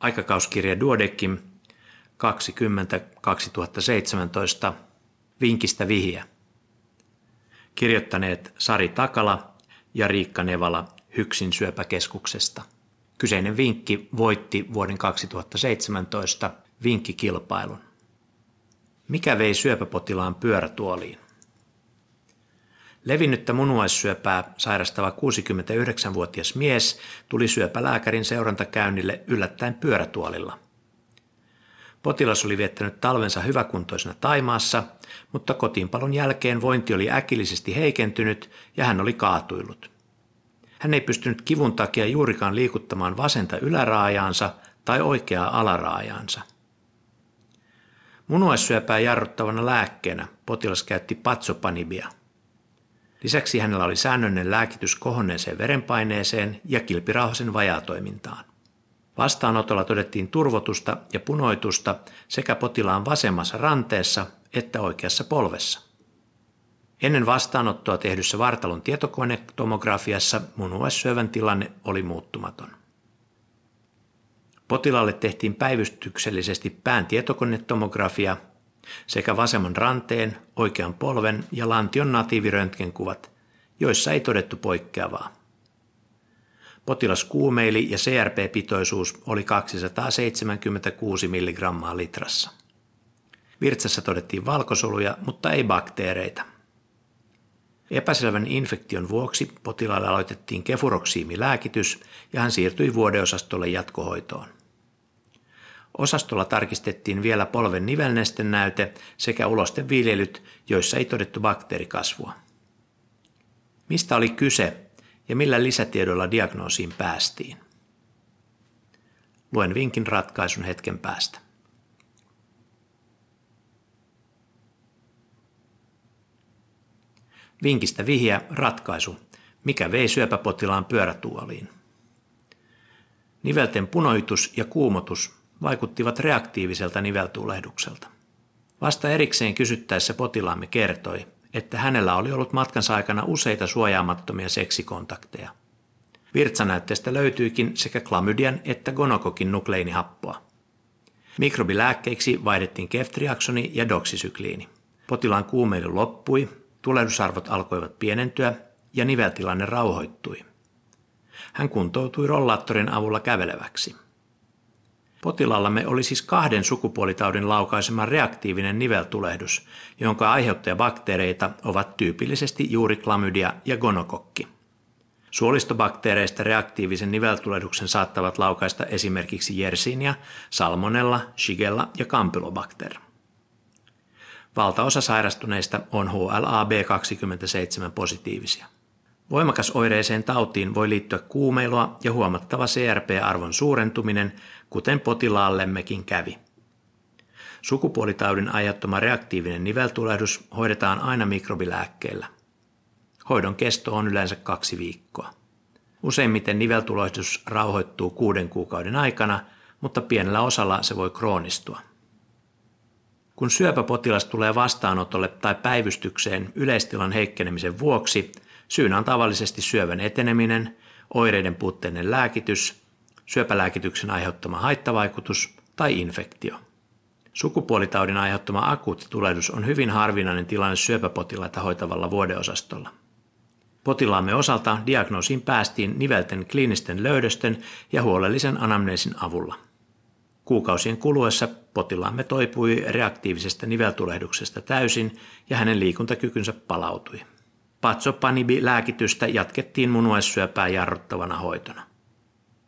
Aikakauskirja Duodekim 20 2017 Vinkistä vihiä. Kirjoittaneet Sari Takala ja Riikka Nevala Hyksin syöpäkeskuksesta. Kyseinen vinkki voitti vuoden 2017 vinkkikilpailun. Mikä vei syöpäpotilaan pyörätuoliin? Levinnyttä munuaissyöpää sairastava 69-vuotias mies tuli syöpälääkärin seurantakäynnille yllättäen pyörätuolilla. Potilas oli viettänyt talvensa hyväkuntoisena Taimaassa, mutta kotiinpalon jälkeen vointi oli äkillisesti heikentynyt ja hän oli kaatuillut. Hän ei pystynyt kivun takia juurikaan liikuttamaan vasenta yläraajaansa tai oikeaa alaraajaansa. Munuaissyöpää jarruttavana lääkkeenä potilas käytti patsopanibia – Lisäksi hänellä oli säännöllinen lääkitys kohonneeseen verenpaineeseen ja kilpirauhasen vajaatoimintaan. Vastaanotolla todettiin turvotusta ja punoitusta sekä potilaan vasemmassa ranteessa että oikeassa polvessa. Ennen vastaanottoa tehdyssä vartalon tietokonetomografiassa munuaissyövän tilanne oli muuttumaton. Potilaalle tehtiin päivystyksellisesti pään tietokonetomografia sekä vasemman ranteen, oikean polven ja lantion natiiviröntgenkuvat, joissa ei todettu poikkeavaa. Potilas kuumeili ja CRP-pitoisuus oli 276 mg litrassa. Virtsassa todettiin valkosoluja, mutta ei bakteereita. Epäselvän infektion vuoksi potilaalle aloitettiin kefuroksiimilääkitys ja hän siirtyi vuodeosastolle jatkohoitoon. Osastolla tarkistettiin vielä polven nivelnesten näyte sekä ulosten viljelyt, joissa ei todettu bakteerikasvua. Mistä oli kyse ja millä lisätiedoilla diagnoosiin päästiin? Luen vinkin ratkaisun hetken päästä. Vinkistä vihja ratkaisu. Mikä vei syöpäpotilaan pyörätuoliin? Nivelten punoitus ja kuumotus vaikuttivat reaktiiviselta niveltulehdukselta. Vasta erikseen kysyttäessä potilaamme kertoi, että hänellä oli ollut matkansa aikana useita suojaamattomia seksikontakteja. Virtsanäytteestä löytyikin sekä klamydian että gonokokin nukleinihappoa. Mikrobilääkkeiksi vaihdettiin keftriaksoni ja doksisykliini. Potilaan kuumeilu loppui, tulehdusarvot alkoivat pienentyä ja niveltilanne rauhoittui. Hän kuntoutui rollaattorin avulla käveleväksi – Potilaallamme oli siis kahden sukupuolitaudin laukaisema reaktiivinen niveltulehdus, jonka aiheuttajabakteereita ovat tyypillisesti juuri klamydia ja gonokokki. Suolistobakteereista reaktiivisen niveltulehduksen saattavat laukaista esimerkiksi Yersinia, Salmonella, Shigella ja Campylobacter. Valtaosa sairastuneista on HLA-B27 positiivisia. Voimakas oireiseen tautiin voi liittyä kuumeilua ja huomattava CRP-arvon suurentuminen, kuten potilaallemmekin kävi. Sukupuolitaudin aiheuttama reaktiivinen niveltulehdus hoidetaan aina mikrobilääkkeellä. Hoidon kesto on yleensä kaksi viikkoa. Useimmiten niveltulehdus rauhoittuu kuuden kuukauden aikana, mutta pienellä osalla se voi kroonistua. Kun syöpäpotilas tulee vastaanotolle tai päivystykseen yleistilan heikkenemisen vuoksi, syynä on tavallisesti syövän eteneminen, oireiden puutteinen lääkitys syöpälääkityksen aiheuttama haittavaikutus tai infektio. Sukupuolitaudin aiheuttama akuutti tulehdus on hyvin harvinainen tilanne syöpäpotilaita hoitavalla vuodeosastolla. Potilaamme osalta diagnoosiin päästiin nivelten kliinisten löydösten ja huolellisen anamneesin avulla. Kuukausien kuluessa potilaamme toipui reaktiivisesta niveltulehduksesta täysin ja hänen liikuntakykynsä palautui. Patsopanibi-lääkitystä jatkettiin munuaissyöpää jarruttavana hoitona.